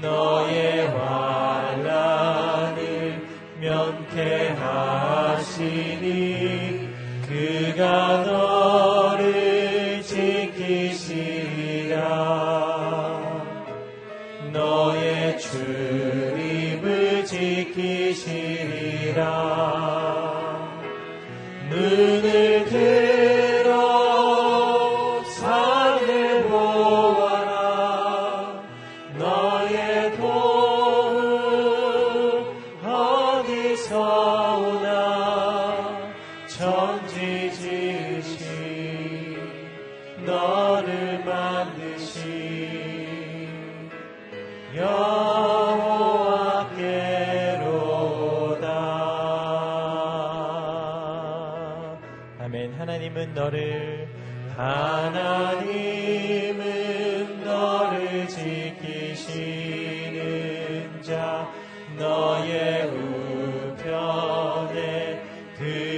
너의 왕 너의 우편에 들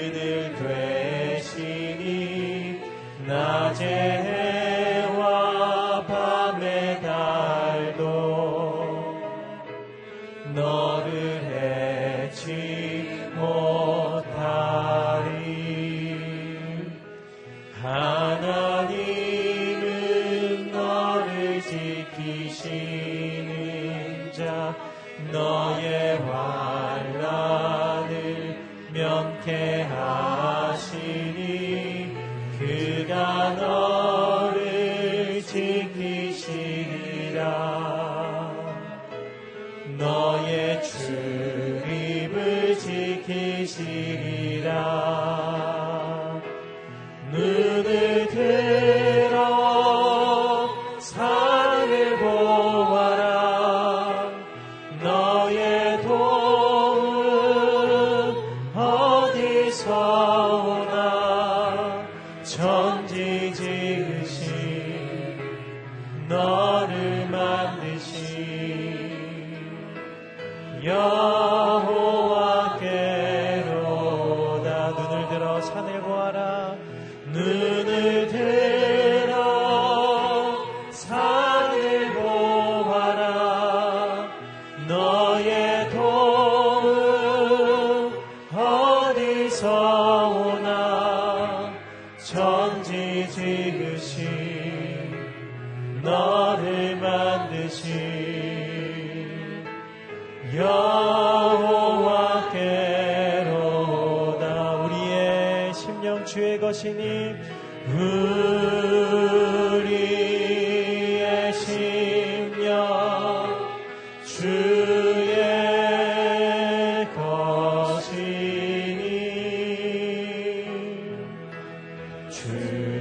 Son. true.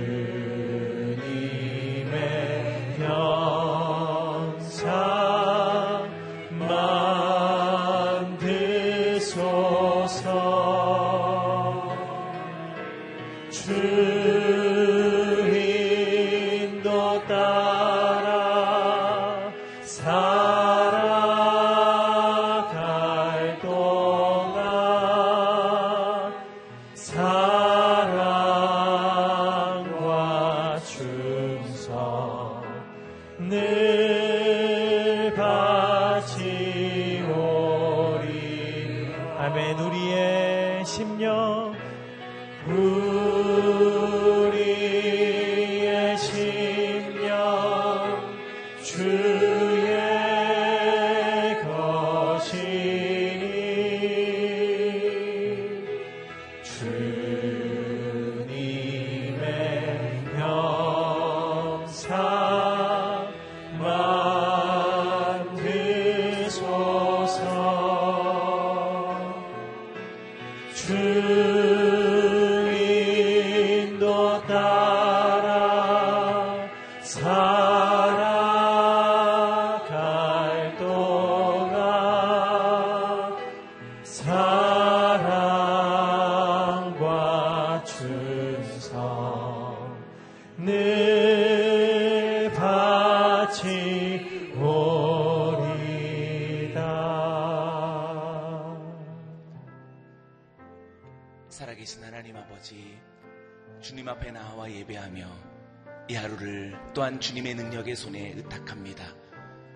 또한 주님의 능력의 손에 의탁합니다.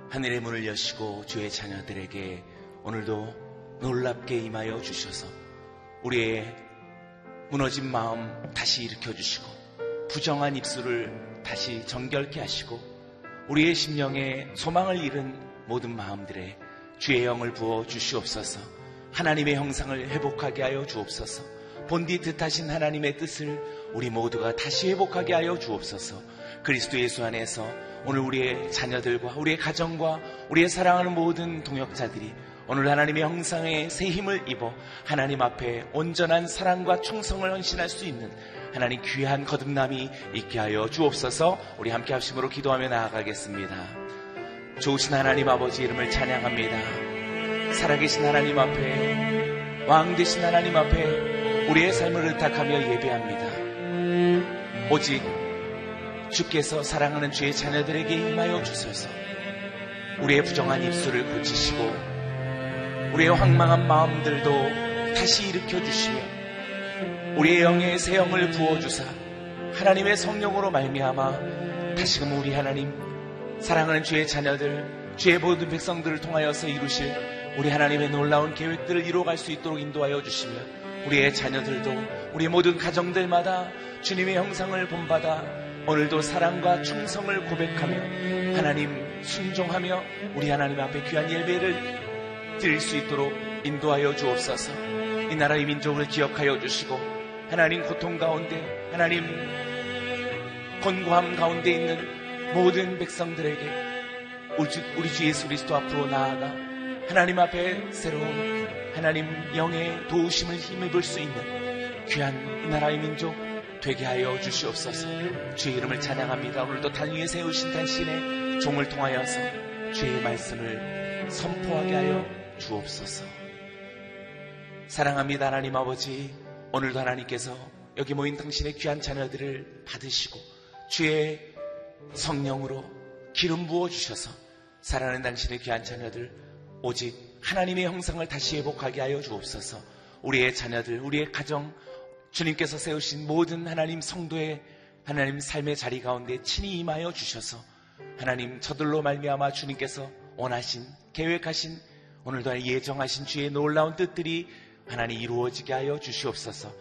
하늘의 문을 여시고 주의 자녀들에게 오늘도 놀랍게 임하여 주셔서 우리의 무너진 마음 다시 일으켜 주시고 부정한 입술을 다시 정결케 하시고 우리의 심령에 소망을 잃은 모든 마음들에 주의 영을 부어 주시옵소서. 하나님의 형상을 회복하게 하여 주옵소서. 본디 뜻하신 하나님의 뜻을 우리 모두가 다시 회복하게 하여 주옵소서 그리스도 예수 안에서 오늘 우리의 자녀들과 우리의 가정과 우리의 사랑하는 모든 동역자들이 오늘 하나님의 형상에 새 힘을 입어 하나님 앞에 온전한 사랑과 충성을 헌신할 수 있는 하나님 귀한 거듭남이 있게 하여 주옵소서 우리 함께 합심으로 기도하며 나아가겠습니다. 좋으신 하나님 아버지 이름을 찬양합니다. 살아계신 하나님 앞에 왕 되신 하나님 앞에 우리의 삶을 의탁하며 예배합니다. 오직 주께서 사랑하는 주의 자녀들에게 임하여 주소서. 우리의 부정한 입술을 고치시고 우리의 황망한 마음들도 다시 일으켜 주시며 우리의 영의 새 영을 부어 주사 하나님의 성령으로 말미암아 다시금 우리 하나님 사랑하는 주의 자녀들 주의 모든 백성들을 통하여서 이루실 우리 하나님의 놀라운 계획들을 이루어갈 수 있도록 인도하여 주시며 우리의 자녀들도 우리 모든 가정들마다 주님의 형상을 본받아 오늘도 사랑과 충성을 고백하며 하나님 순종하며 우리 하나님 앞에 귀한 예배를 드릴 수 있도록 인도하여 주옵소서. 이 나라의 민족을 기억하여 주시고 하나님 고통 가운데 하나님 권고함 가운데 있는 모든 백성들에게 우리 주 예수 그리스도 앞으로 나아가 하나님 앞에 새로운 하나님 영의 도우심을 힘입을 수 있는 귀한 이 나라의 민족 되게 하여 주시옵소서. 주의 이름을 찬양합니다. 오늘도 단 위에 세우신 당신의 종을 통하여서 주의 말씀을 선포하게 하여 주옵소서. 사랑합니다 하나님 아버지. 오늘도 하나님께서 여기 모인 당신의 귀한 자녀들을 받으시고 주의 성령으로 기름 부어 주셔서 사랑하는 당신의 귀한 자녀들 오직 하나님의 형상을 다시 회복하게 하여 주옵소서. 우리의 자녀들, 우리의 가정, 주님께서 세우신 모든 하나님 성도의 하나님 삶의 자리 가운데 친히 임하여 주셔서 하나님 저들로 말미암아 주님께서 원하신 계획하신 오늘도 예정하신 주의 놀라운 뜻들이 하나님 이루어지게 하여 주시옵소서.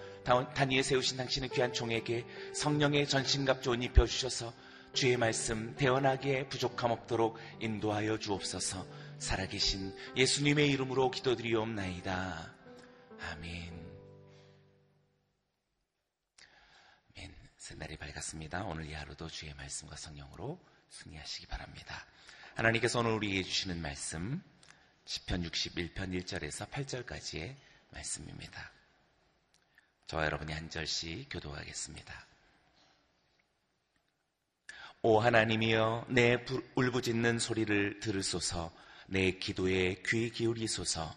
단위에 세우신 당신의 귀한 종에게 성령의 전신갑 옷 입혀 주셔서 주의 말씀 대원하게 부족함 없도록 인도하여 주옵소서. 살아계신 예수님의 이름으로 기도드리옵나이다. 아멘. 새날이 밝았습니다. 오늘 이 하루도 주의 말씀과 성령으로 승리하시기 바랍니다. 하나님께서 오늘 우리에게 주시는 말씀 10편 61편 1절에서 8절까지의 말씀입니다. 저와 여러분이 한 절씩 교도하겠습니다. 오 하나님이여 내 울부짖는 소리를 들으소서 내 기도에 귀 기울이소서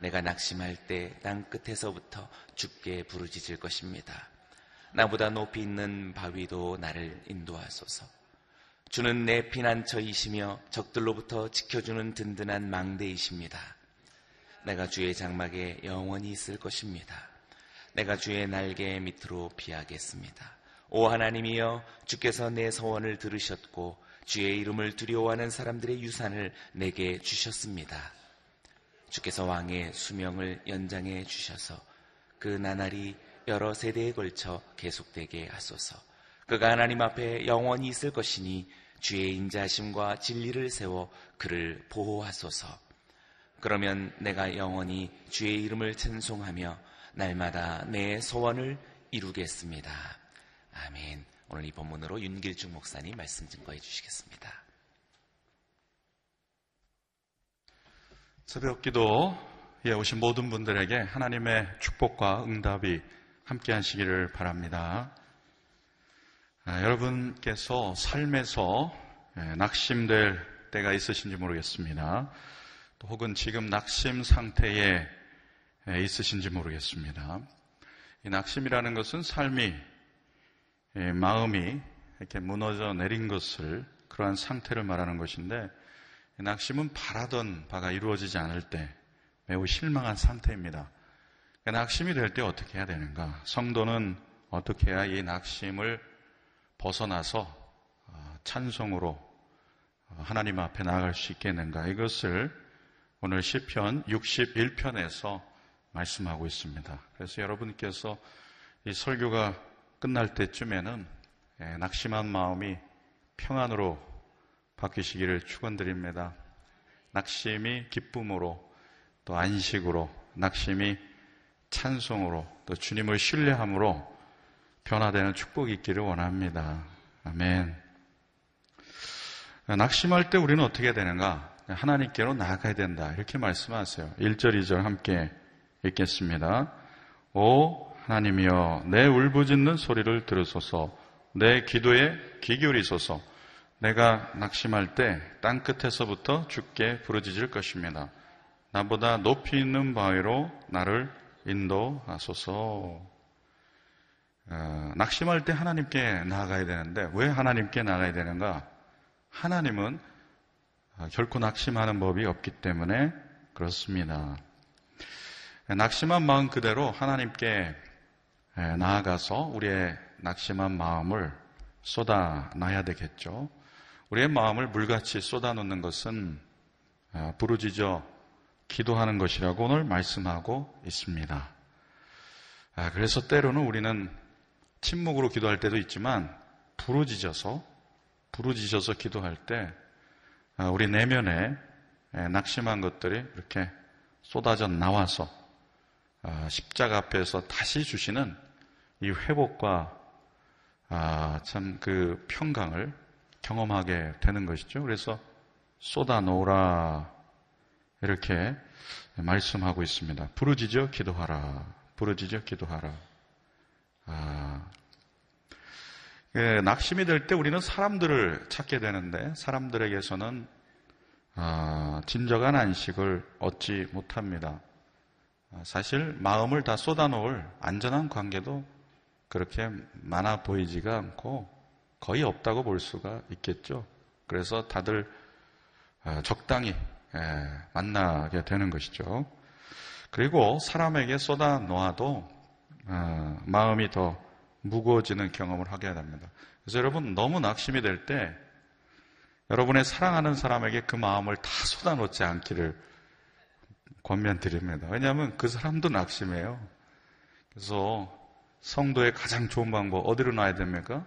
내가 낙심할 때 땅 끝에서부터 죽게 부르짖을 것입니다. 나보다 높이 있는 바위도 나를 인도하소서. 주는 내 피난처이시며 적들로부터 지켜주는 든든한 망대이십니다. 내가 주의 장막에 영원히 있을 것입니다. 내가 주의 날개 밑으로 피하겠습니다. 오 하나님이여 주께서 내 소원을 들으셨고 주의 이름을 두려워하는 사람들의 유산을 내게 주셨습니다. 주께서 왕의 수명을 연장해 주셔서 그 나날이 여러 세대에 걸쳐 계속되게 하소서. 그가 하나님 앞에 영원히 있을 것이니 주의 인자심과 진리를 세워 그를 보호하소서. 그러면 내가 영원히 주의 이름을 찬송하며 날마다 내 소원을 이루겠습니다. 아멘. 오늘 이 본문으로 윤길중 목사님 말씀 증거해 주시겠습니다. 새벽 기도에 오신 모든 분들에게 하나님의 축복과 응답이 함께 하시기를 바랍니다. 아, 여러분께서 삶에서 예, 낙심될 때가 있으신지 모르겠습니다. 또 혹은 지금 낙심 상태에 예, 있으신지 모르겠습니다. 이 낙심이라는 것은 삶이 예, 마음이 이렇게 무너져 내린 것을 그러한 상태를 말하는 것인데 낙심은 바라던 바가 이루어지지 않을 때 매우 실망한 상태입니다. 낙심이 될 때 어떻게 해야 되는가? 성도는 어떻게 해야 이 낙심을 벗어나서 어, 찬송으로 어, 하나님 앞에 나아갈 수 있겠는가? 이것을 오늘 시편 61편에서 말씀하고 있습니다. 그래서 여러분께서 이 설교가 끝날 때쯤에는 예, 낙심한 마음이 평안으로 바뀌시기를 축원드립니다. 낙심이 기쁨으로 또 안식으로 낙심이 찬송으로 또 주님을 신뢰함으로 변화되는 축복이 있기를 원합니다. 아멘. 낙심할 때 우리는 어떻게 되는가? 하나님께로 나아가야 된다. 이렇게 말씀하세요. 1절, 2절 함께 읽겠습니다. 오 하나님이여 내 울부짖는 소리를 들으소서 내 기도에 귀 기울이소서 내가 낙심할 때 땅끝에서부터 죽게 부르짖을 것입니다. 나보다 높이 있는 바위로 나를 인도하소서. 어, 낙심할 때 하나님께 나아가야 되는데 왜 하나님께 나아가야 되는가? 하나님은 어, 결코 낙심하는 법이 없기 때문에 그렇습니다. 낙심한 마음 그대로 하나님께 나아가서 우리의 낙심한 마음을 쏟아놔야 되겠죠. 우리의 마음을 물같이 쏟아놓는 것은 어, 부르짖어 기도하는 것이라고 오늘 말씀하고 있습니다. 아, 그래서 때로는 우리는 침묵으로 기도할 때도 있지만 부르짖어서 부르짖어서 기도할 때 아, 우리 내면에 낙심한 것들이 이렇게 쏟아져 나와서 아, 십자가 앞에서 다시 주시는 이 회복과 참 그 평강을 경험하게 되는 것이죠. 그래서 쏟아 놓으라 이렇게 말씀하고 있습니다. 부르짖어 기도하라. 부르짖어 기도하라. 아, 예, 낙심이 될 때 우리는 사람들을 찾게 되는데 사람들에게서는 아, 진정한 안식을 얻지 못합니다. 아, 사실 마음을 다 쏟아놓을 안전한 관계도 그렇게 많아 보이지가 않고 거의 없다고 볼 수가 있겠죠. 그래서 다들 아, 적당히 예, 만나게 되는 것이죠. 그리고 사람에게 쏟아 놓아도 어, 마음이 더 무거워지는 경험을 하게 됩니다. 그래서 여러분 너무 낙심이 될 때 여러분의 사랑하는 사람에게 그 마음을 다 쏟아 놓지 않기를 권면드립니다. 왜냐하면 그 사람도 낙심해요. 그래서 성도의 가장 좋은 방법 어디로 놔야 됩니까?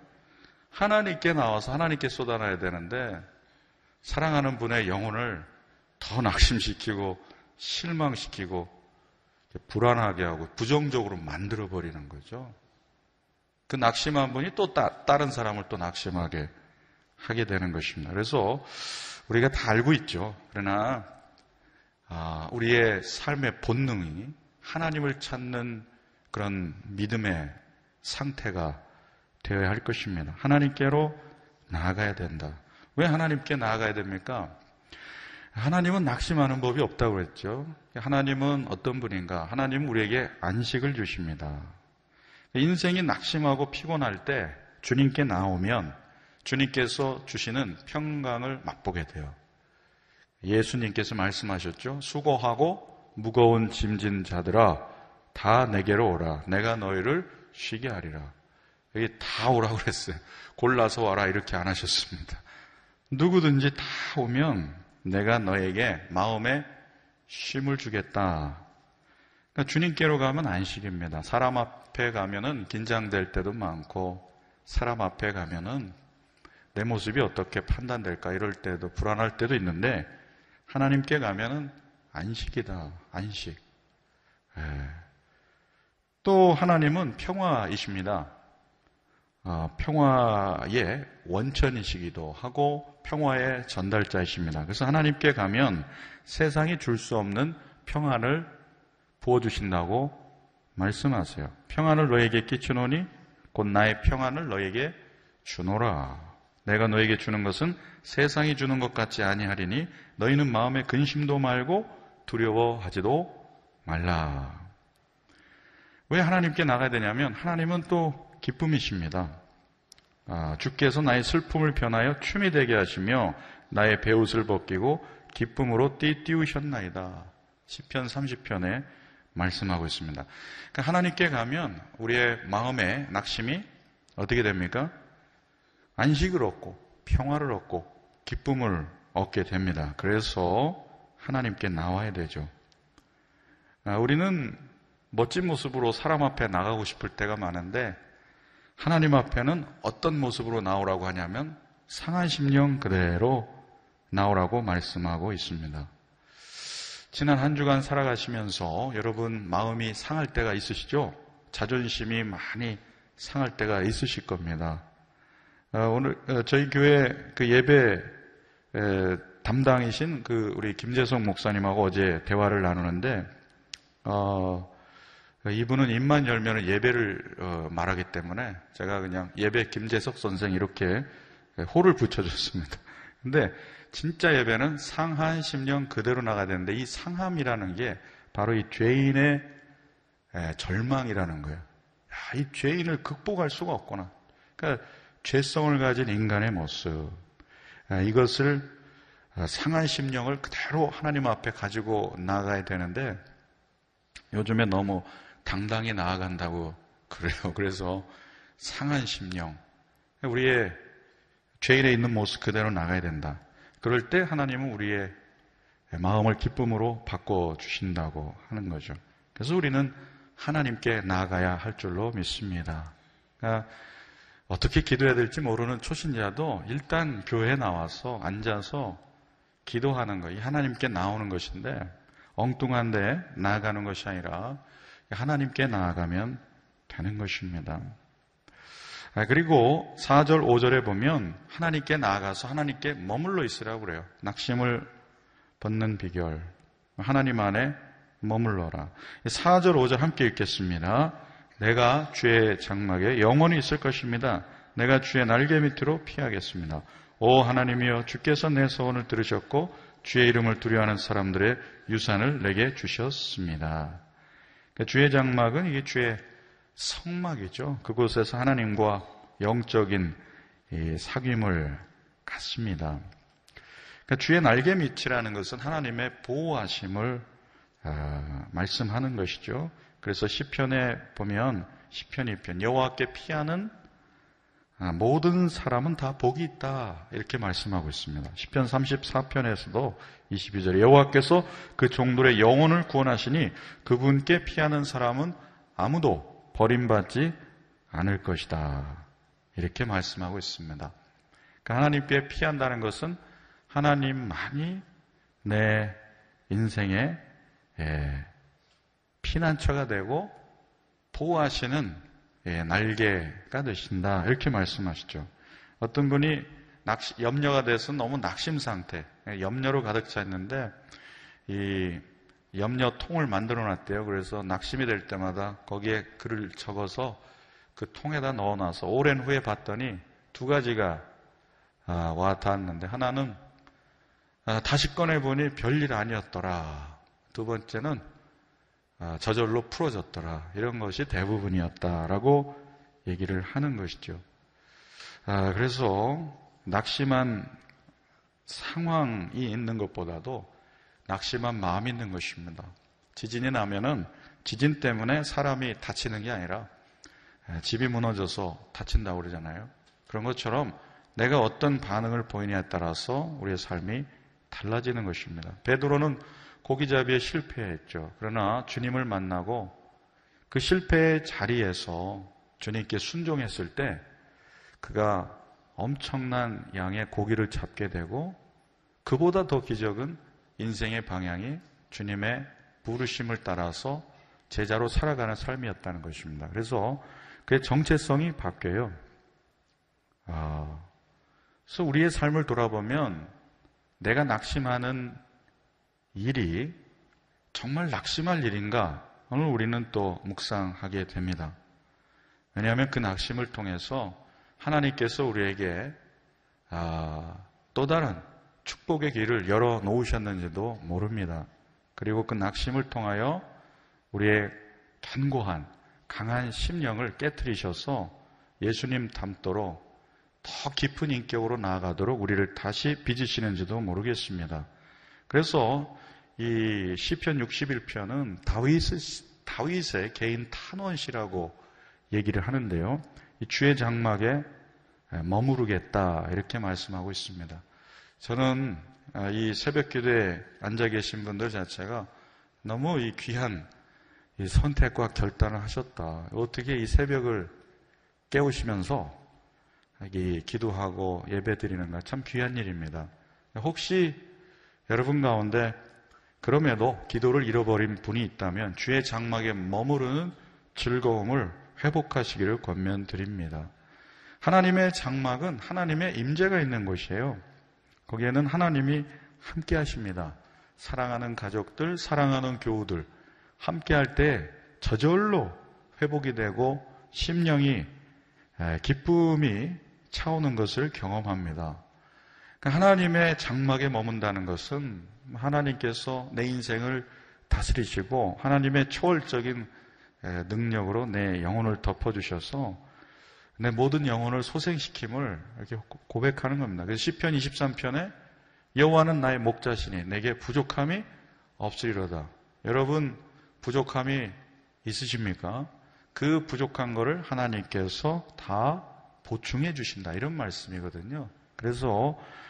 하나님께 나와서 하나님께 쏟아놔야 되는데 사랑하는 분의 영혼을 더 낙심시키고 실망시키고 불안하게 하고 부정적으로 만들어버리는 거죠. 그 낙심한 분이 또 따, 다른 사람을 또 낙심하게 하게 되는 것입니다. 그래서 우리가 다 알고 있죠. 그러나 아, 우리의 삶의 본능이 하나님을 찾는 그런 믿음의 상태가 되어야 할 것입니다. 하나님께로 나아가야 된다. 왜 하나님께 나아가야 됩니까? 하나님은 낙심하는 법이 없다고 그랬죠. 하나님은 어떤 분인가? 하나님은 우리에게 안식을 주십니다. 인생이 낙심하고 피곤할 때 주님께 나오면 주님께서 주시는 평강을 맛보게 돼요. 예수님께서 말씀하셨죠. 수고하고 무거운 짐진 자들아 다 내게로 오라. 내가 너희를 쉬게 하리라. 여기 다 오라고 그랬어요. 골라서 와라 이렇게 안 하셨습니다. 누구든지 다 오면 내가 너에게 마음에 쉼을 주겠다. 그러니까 주님께로 가면 안식입니다. 사람 앞에 가면은 긴장될 때도 많고, 사람 앞에 가면은 내 모습이 어떻게 판단될까 이럴 때도 불안할 때도 있는데, 하나님께 가면은 안식이다. 안식. 예. 또 하나님은 평화이십니다. 어, 평화의 원천이시기도 하고 평화의 전달자이십니다. 그래서 하나님께 가면 세상이 줄 수 없는 평안을 부어주신다고 말씀하세요. 평안을 너에게 끼치노니 곧 나의 평안을 너에게 주노라. 내가 너에게 주는 것은 세상이 주는 것 같지 아니하리니 너희는 마음에 근심도 말고 두려워하지도 말라. 왜 하나님께 나가야 되냐면 하나님은 또 기쁨이십니다. 아, 주께서 나의 슬픔을 변하여 춤이 되게 하시며 나의 배옷을 벗기고 기쁨으로 띠띠우셨나이다. 10편 30편에 말씀하고 있습니다. 그러니까 하나님께 가면 우리의 마음의 낙심이 어떻게 됩니까? 안식을 얻고 평화를 얻고 기쁨을 얻게 됩니다. 그래서 하나님께 나와야 되죠. 아, 우리는 멋진 모습으로 사람 앞에 나가고 싶을 때가 많은데 하나님 앞에는 어떤 모습으로 나오라고 하냐면 상한 심령 그대로 나오라고 말씀하고 있습니다. 지난 한 주간 살아가시면서 여러분 마음이 상할 때가 있으시죠? 자존심이 많이 상할 때가 있으실 겁니다. 어, 오늘 어, 저희 교회 그 예배 담당이신 그 우리 김재성 목사님하고 어제 대화를 나누는데 어, 이분은 입만 열면 예배를 어, 말하기 때문에 제가 그냥 예배 김재석 선생 이렇게 호를 붙여줬습니다. 근데 진짜 예배는 상한 심령 그대로 나가야 되는데 이 상함이라는 게 바로 이 죄인의 절망이라는 거예요. 야, 이 죄인을 극복할 수가 없구나. 그러니까 죄성을 가진 인간의 모습. 이것을 어, 상한 심령을 그대로 하나님 앞에 가지고 나가야 되는데 요즘에 너무 당당히 나아간다고 그래요. 그래서 상한 심령. 우리의 죄인에 있는 모습 그대로 나가야 된다. 그럴 때 하나님은 우리의 마음을 기쁨으로 바꿔주신다고 하는 거죠. 그래서 우리는 하나님께 나아가야 할 줄로 믿습니다. 그러니까 어떻게 기도해야 될지 모르는 초신자도 일단 교회에 나와서 앉아서 기도하는 거, 이 하나님께 나오는 것인데 엉뚱한데 나아가는 것이 아니라 하나님께 나아가면 되는 것입니다. 아, 그리고 4절, 5절에 보면 하나님께 나아가서 하나님께 머물러 있으라고 그래요. 낙심을 벗는 비결. 하나님 안에 머물러라. 4절, 5절 함께 읽겠습니다. 내가 주의 장막에 영원히 있을 것입니다. 내가 주의 날개 밑으로 피하겠습니다. 오 하나님이여 주께서 내 소원을 들으셨고 주의 이름을 두려워하는 사람들의 유산을 내게 주셨습니다. 그러니까 주의 장막은 이게 주의 성막이죠. 그곳에서 하나님과 영적인 사귐을 갖습니다. 그러니까 주의 날개 밑이라는 것은 하나님의 보호하심을 아, 말씀하는 것이죠. 그래서 시편에 보면 시편 2편 여호와께 피하는 아, 모든 사람은 다 복이 있다 이렇게 말씀하고 있습니다. 시편 34편에서도 22절에 여호와께서 그 종들의 영혼을 구원하시니 그분께 피하는 사람은 아무도 버림받지 않을 것이다. 이렇게 말씀하고 있습니다. 그러니까 하나님께 피한다는 것은 하나님만이 내 인생의 예, 피난처가 되고 보호하시는 예, 날개가 되신다. 이렇게 말씀하시죠. 어떤 분이 낙시, 염려가 돼서 너무 낙심 상태, 예, 염려로 가득 차 있는데, 이 염려 통을 만들어 놨대요. 그래서 낙심이 될 때마다 거기에 글을 적어서 그 통에다 넣어 놔서 오랜 후에 봤더니 두 가지가 아, 와 닿았는데, 하나는 아, 다시 꺼내 보니 별일 아니었더라. 두 번째는 아, 저절로 풀어졌더라. 이런 것이 대부분이었다라고 얘기를 하는 것이죠. 아, 그래서 낙심한 상황이 있는 것보다도 낙심한 마음이 있는 것입니다. 지진이 나면은 지진 때문에 사람이 다치는 게 아니라 집이 무너져서 다친다고 그러잖아요. 그런 것처럼 내가 어떤 반응을 보이냐에 따라서 우리의 삶이 달라지는 것입니다. 베드로는 고기잡이에 실패했죠. 그러나 주님을 만나고 그 실패의 자리에서 주님께 순종했을 때 그가 엄청난 양의 고기를 잡게 되고 그보다 더 기적은 인생의 방향이 주님의 부르심을 따라서 제자로 살아가는 삶이었다는 것입니다. 그래서 그의 정체성이 바뀌어요. 아, 그래서 우리의 삶을 돌아보면 내가 낙심하는 일이 정말 낙심할 일인가? 오늘 우리는 또 묵상하게 됩니다. 왜냐하면 그 낙심을 통해서 하나님께서 우리에게 아, 또 다른 축복의 길을 열어 놓으셨는지도 모릅니다. 그리고 그 낙심을 통하여 우리의 견고한 강한 심령을 깨뜨리셔서 예수님 닮도록 더 깊은 인격으로 나아가도록 우리를 다시 빚으시는지도 모르겠습니다. 그래서 이 시편 61편은 다윗, 다윗의 개인 탄원시라고 얘기를 하는데요. 이 주의 장막에 머무르겠다 이렇게 말씀하고 있습니다. 저는 아, 이 새벽 기도에 앉아 계신 분들 자체가 너무 이 귀한 이 선택과 결단을 하셨다. 어떻게 이 새벽을 깨우시면서 이 기도하고 예배 드리는가 참 귀한 일입니다. 혹시 여러분 가운데 그럼에도 기도를 잃어버린 분이 있다면 주의 장막에 머무르는 즐거움을 회복하시기를 권면드립니다. 하나님의 장막은 하나님의 임재가 있는 곳이에요. 거기에는 하나님이 함께 하십니다. 사랑하는 가족들, 사랑하는 교우들 함께 할 때 저절로 회복이 되고 심령이 기쁨이 차오는 것을 경험합니다. 그러니까 하나님의 장막에 머문다는 것은 하나님께서 내 인생을 다스리시고 하나님의 초월적인 능력으로 내 영혼을 덮어주셔서 내 모든 영혼을 소생시킴을 이렇게 고백하는 겁니다. 그래서 시편 23편에 여호와는 나의 목자시니 내게 부족함이 없으리로다. 여러분 부족함이 있으십니까? 그 부족한 것을 하나님께서 다 보충해 주신다. 이런 말씀이거든요. 그래서 어,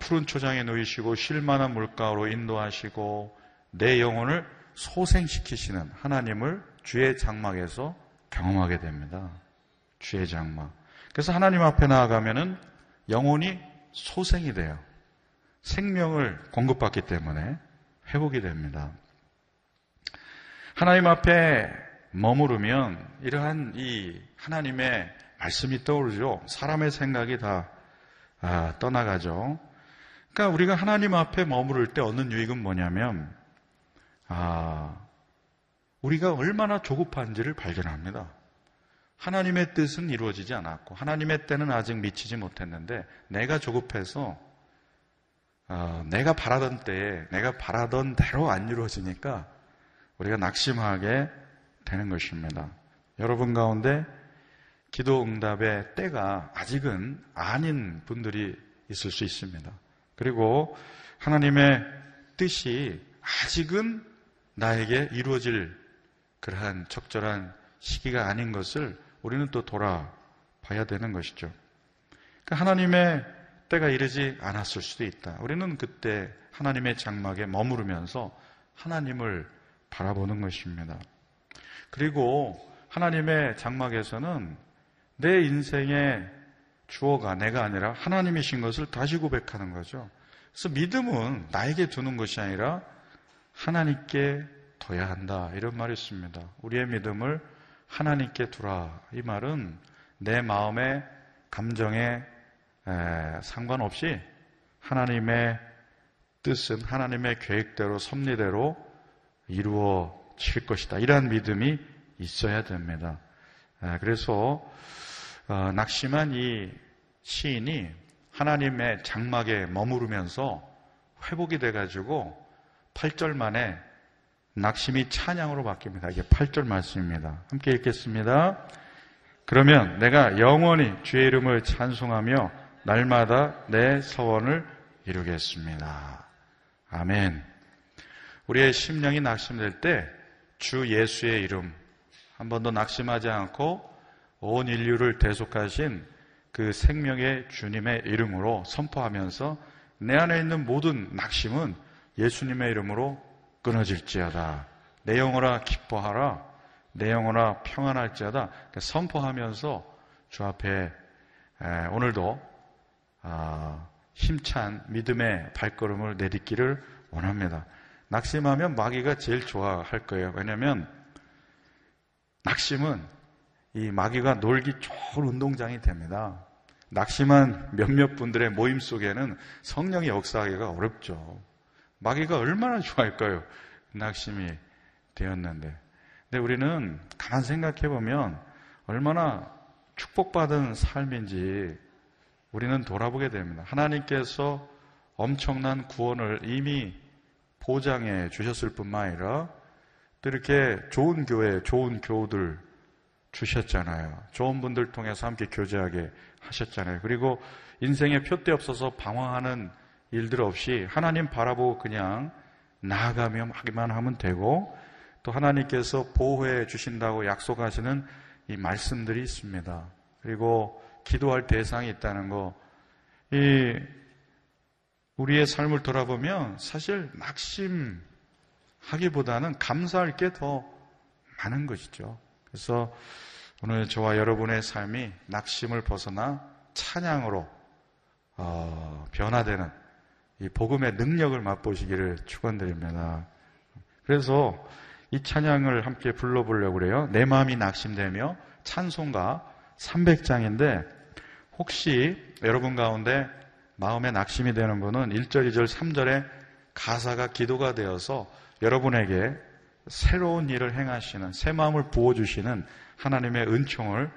푸른 초장에 놓이시고 쉴만한 물가로 인도하시고 내 영혼을 소생시키시는 하나님을 주의 장막에서 경험하게 됩니다. 주의 장막. 그래서 하나님 앞에 나아가면은 영혼이 소생이 돼요. 생명을 공급받기 때문에 회복이 됩니다. 하나님 앞에 머무르면 이러한 이 하나님의 말씀이 떠오르죠. 사람의 생각이 다 아, 떠나가죠. 그러니까 우리가 하나님 앞에 머무를 때 얻는 유익은 뭐냐면 아, 우리가 얼마나 조급한지를 발견합니다. 하나님의 뜻은 이루어지지 않았고 하나님의 때는 아직 미치지 못했는데 내가 조급해서 어, 내가 바라던 때에 내가 바라던 대로 안 이루어지니까 우리가 낙심하게 되는 것입니다. 여러분 가운데 기도 응답의 때가 아직은 아닌 분들이 있을 수 있습니다. 그리고 하나님의 뜻이 아직은 나에게 이루어질 그러한 적절한 시기가 아닌 것을 우리는 또 돌아봐야 되는 것이죠. 그러니까 하나님의 때가 이르지 않았을 수도 있다. 우리는 그때 하나님의 장막에 머무르면서 하나님을 바라보는 것입니다. 그리고 하나님의 장막에서는 내 인생의 주어가 내가 아니라 하나님이신 것을 다시 고백하는 거죠. 그래서 믿음은 나에게 두는 것이 아니라 하나님께 둬야 한다. 이런 말이 있습니다. 우리의 믿음을 하나님께 두라. 이 말은 내 마음의 감정에 상관없이 하나님의 뜻은 하나님의 계획대로 섭리대로 이루어질 것이다. 이러한 믿음이 있어야 됩니다. 그래서 어, 낙심한 이 시인이 하나님의 장막에 머무르면서 회복이 돼가지고 8절 만에 낙심이 찬양으로 바뀝니다. 이게 8절 말씀입니다. 함께 읽겠습니다. 그러면 내가 영원히 주의 이름을 찬송하며 날마다 내 서원을 이루겠습니다. 아멘. 우리의 심령이 낙심될 때 주 예수의 이름 한 번도 낙심하지 않고 온 인류를 대속하신 그 생명의 주님의 이름으로 선포하면서 내 안에 있는 모든 낙심은 예수님의 이름으로 끊어질지어다. 내 영혼아 기뻐하라. 내 영혼아 평안할지어다. 그러니까 선포하면서 주 앞에 오늘도 아, 힘찬 믿음의 발걸음을 내딛기를 원합니다. 낙심하면 마귀가 제일 좋아할 거예요. 왜냐하면 낙심은 이 마귀가 놀기 좋은 운동장이 됩니다. 낙심한 몇몇 분들의 모임 속에는 성령이 역사하기가 어렵죠. 마귀가 얼마나 좋아할까요? 낙심이 되었는데. 근데 우리는 가만 생각해 보면 얼마나 축복받은 삶인지 우리는 돌아보게 됩니다. 하나님께서 엄청난 구원을 이미 보장해 주셨을 뿐만 아니라 또 이렇게 좋은 교회, 좋은 교우들 주셨잖아요. 좋은 분들 통해서 함께 교제하게 하셨잖아요. 그리고 인생에 표대 없어서 방황하는 일들 없이 하나님 바라보고 그냥 나아가며 하기만 하면 되고 또 하나님께서 보호해 주신다고 약속하시는 이 말씀들이 있습니다. 그리고 기도할 대상이 있다는 거, 이 우리의 삶을 돌아보면 사실 낙심하기보다는 감사할 게 더 많은 것이죠. 그래서 오늘 저와 여러분의 삶이 낙심을 벗어나 찬양으로 어, 변화되는 이 복음의 능력을 맛보시기를 축원드립니다. 그래서 이 찬양을 함께 불러보려고 그래요. 내 마음이 낙심되며 찬송가 300장인데 혹시 여러분 가운데 마음에 낙심이 되는 분은 1절, 2절, 3절에 가사가 기도가 되어서 여러분에게 새로운 일을 행하시는 새 마음을 부어 주시는 하나님의 은총을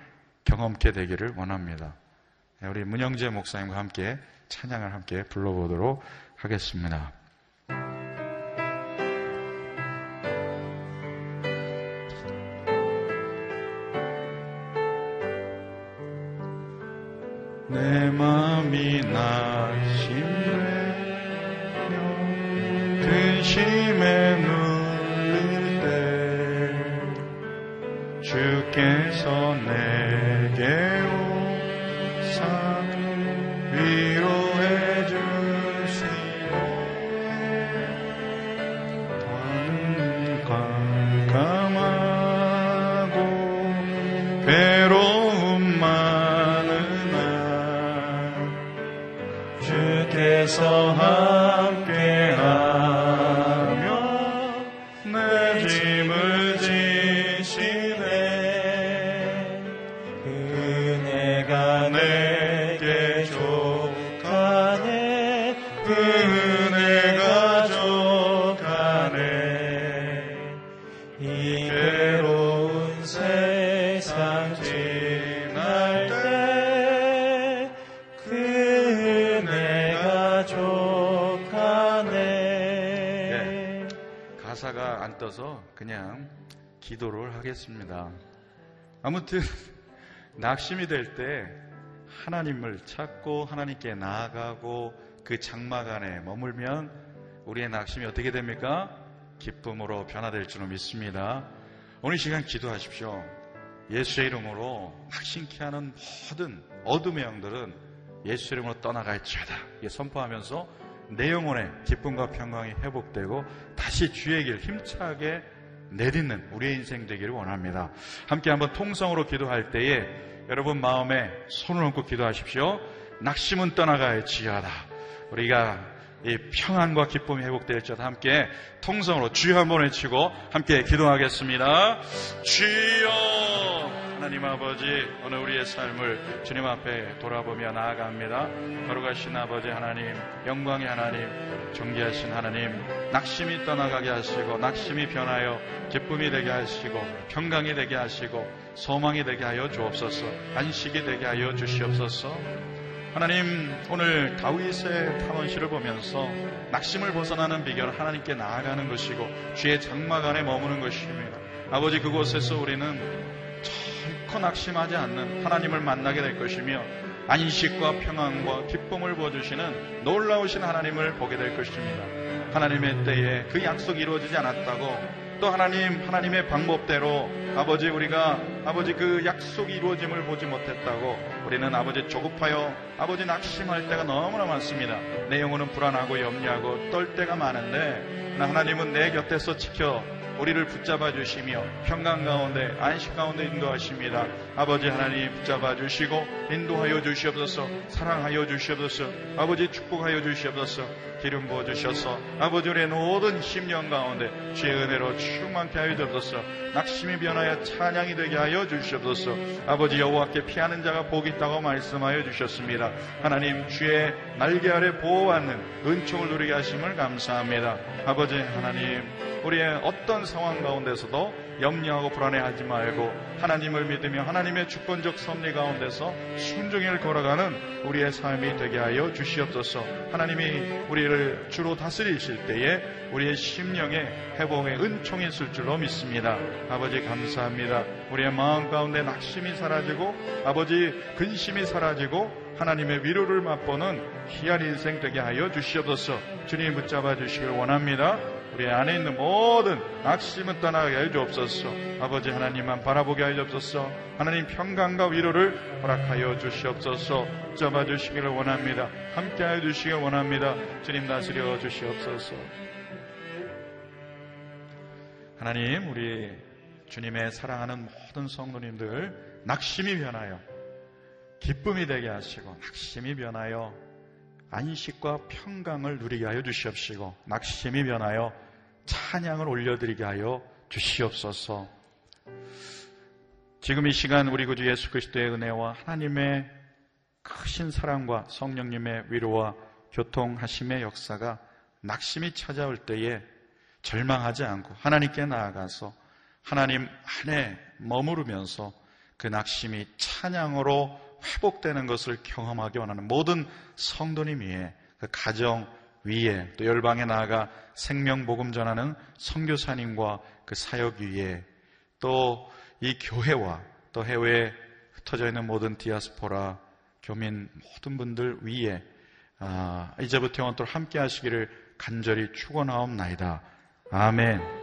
경험케 되기를 원합니다. 네, 우리 문영재 목사님과 함께 찬양을 함께 불러보도록 하겠습니다. 주께서 내 아무튼 낙심이 될 때 하나님을 찾고 하나님께 나아가고 그 장막 안에 머물면 우리의 낙심이 어떻게 됩니까? 기쁨으로 변화될 줄로 믿습니다. 오늘 시간 기도하십시오. 예수의 이름으로 확신케 하는 모든 어둠의 영들은 예수 이름으로 떠나갈지어다. 이 선포하면서 내 영혼의 기쁨과 평강이 회복되고 다시 주의 길 힘차게 내딛는 우리의 인생 되기를 원합니다. 함께 한번 통성으로 기도할 때에 여러분 마음에 손을 얹고 기도하십시오. 낙심은 떠나갈지어다. 우리가 이 평안과 기쁨이 회복될지어다 함께 통성으로 주여 한번 외치고 함께 기도하겠습니다. 주여 하나님 아버지 오늘 우리의 삶을 주님 앞에 돌아보며 나아갑니다. 거룩하신 아버지 하나님 영광의 하나님 존귀하신 하나님 낙심이 떠나가게 하시고 낙심이 변하여 기쁨이 되게 하시고 평강이 되게 하시고 소망이 되게 하여 주옵소서 안식이 되게 하여 주시옵소서 하나님 오늘 다윗의 탐원시를 보면서 낙심을 벗어나는 비결 하나님께 나아가는 것이고 주의 장막 안에 머무는 것입니다. 아버지 그곳에서 우리는 결코 낙심하지 않는 하나님을 만나게 될 것이며 안식과 평안과 기쁨을 부어주시는 놀라우신 하나님을 보게 될 것입니다. 하나님의 때에 그 약속이 이루어지지 않았다고 또 하나님 하나님의 방법대로 아버지 우리가 아버지 그 약속이 이루어짐을 보지 못했다고 우리는 아버지 조급하여 아버지 낙심할 때가 너무나 많습니다. 내 영혼은 불안하고 염려하고 떨 때가 많은데 하나님은 내 곁에서 지켜 우리를 붙잡아 주시며 평강 가운데 안식 가운데 인도하십니다. 아버지 하나님 붙잡아 주시고 인도하여 주시옵소서 사랑하여 주시옵소서 아버지 축복하여 주시옵소서 기름 부어 주셔서 아버지 우리의 모든 심령 가운데 주의 은혜로 충만케 하여 주옵소서 낙심이 변하여 찬양이 되게 하여 주시옵소서 아버지 여호와께 피하는 자가 복이 있다고 말씀하여 주셨습니다. 하나님 주의 날개 아래 보호받는 은총을 누리게 하심을 감사합니다. 아버지 하나님 우리의 어떤 상황 가운데서도 염려하고 불안해하지 말고 하나님을 믿으며 하나님 하나님의 주권적 섭리 가운데서 순종을 걸어가는 우리의 삶이 되게 하여 주시옵소서. 하나님이 우리를 주로 다스리실 때에 우리의 심령에 회복의 은총이 있을 줄로 믿습니다. 아버지 감사합니다. 우리의 마음 가운데 낙심이 사라지고 아버지 근심이 사라지고 하나님의 위로를 맛보는 희한 인생 되게 하여 주시옵소서. 주님 붙잡아 주시길 원합니다. 우리 안에 있는 모든 악심은 떠나게 하여 주옵소서. 아버지 하나님만 바라보게 하여 주옵소서. 하나님 평강과 위로를 허락하여 주시옵소서. 잡아 주시기를 원합니다. 함께 하여 주시길 원합니다. 주님 다스려 주시옵소서. 하나님, 우리 주님의 사랑하는 모든 성도님들 낙심이 변하여 기쁨이 되게 하시고 낙심이 변하여 안식과 평강을 누리게 하여 주시옵시고 낙심이 변하여 찬양을 올려드리게 하여 주시옵소서. 지금 이 시간 우리 구주 예수 그리스도의 은혜와 하나님의 크신 사랑과 성령님의 위로와 교통하심의 역사가 낙심이 찾아올 때에 절망하지 않고 하나님께 나아가서 하나님 안에 머무르면서 그 낙심이 찬양으로 회복되는 것을 경험하기 원하는 모든 성도님 위에 그 가정 위에 또 열방에 나아가 생명 복음 전하는 선교사님과 그 사역 위에 또 이 교회와 또 해외에 흩어져 있는 모든 디아스포라 교민 모든 분들 위에 아, 이제부터 영원토록 함께 하시기를 간절히 축원하옵나이다. 아멘.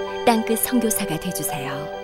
땅끝 성교사가 되주세요